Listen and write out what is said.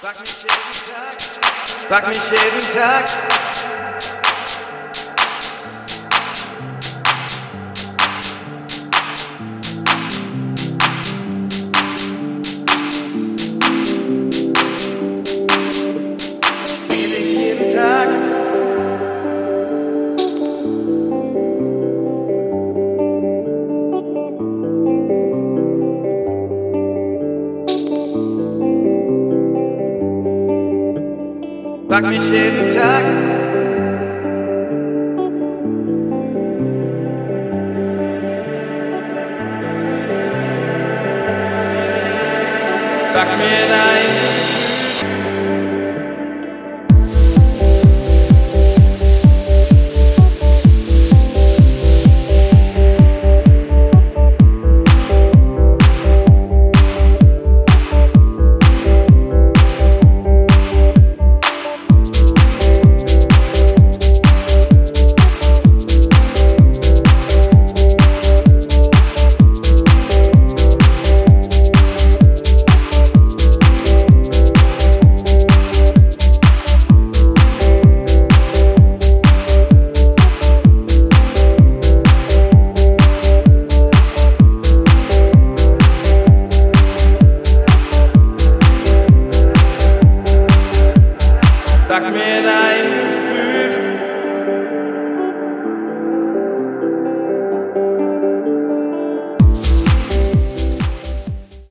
Frag mich jeden Tag. Frag mich jeden Tag. Frag mich jeden Tag. Frag mir dein Sag mir deinen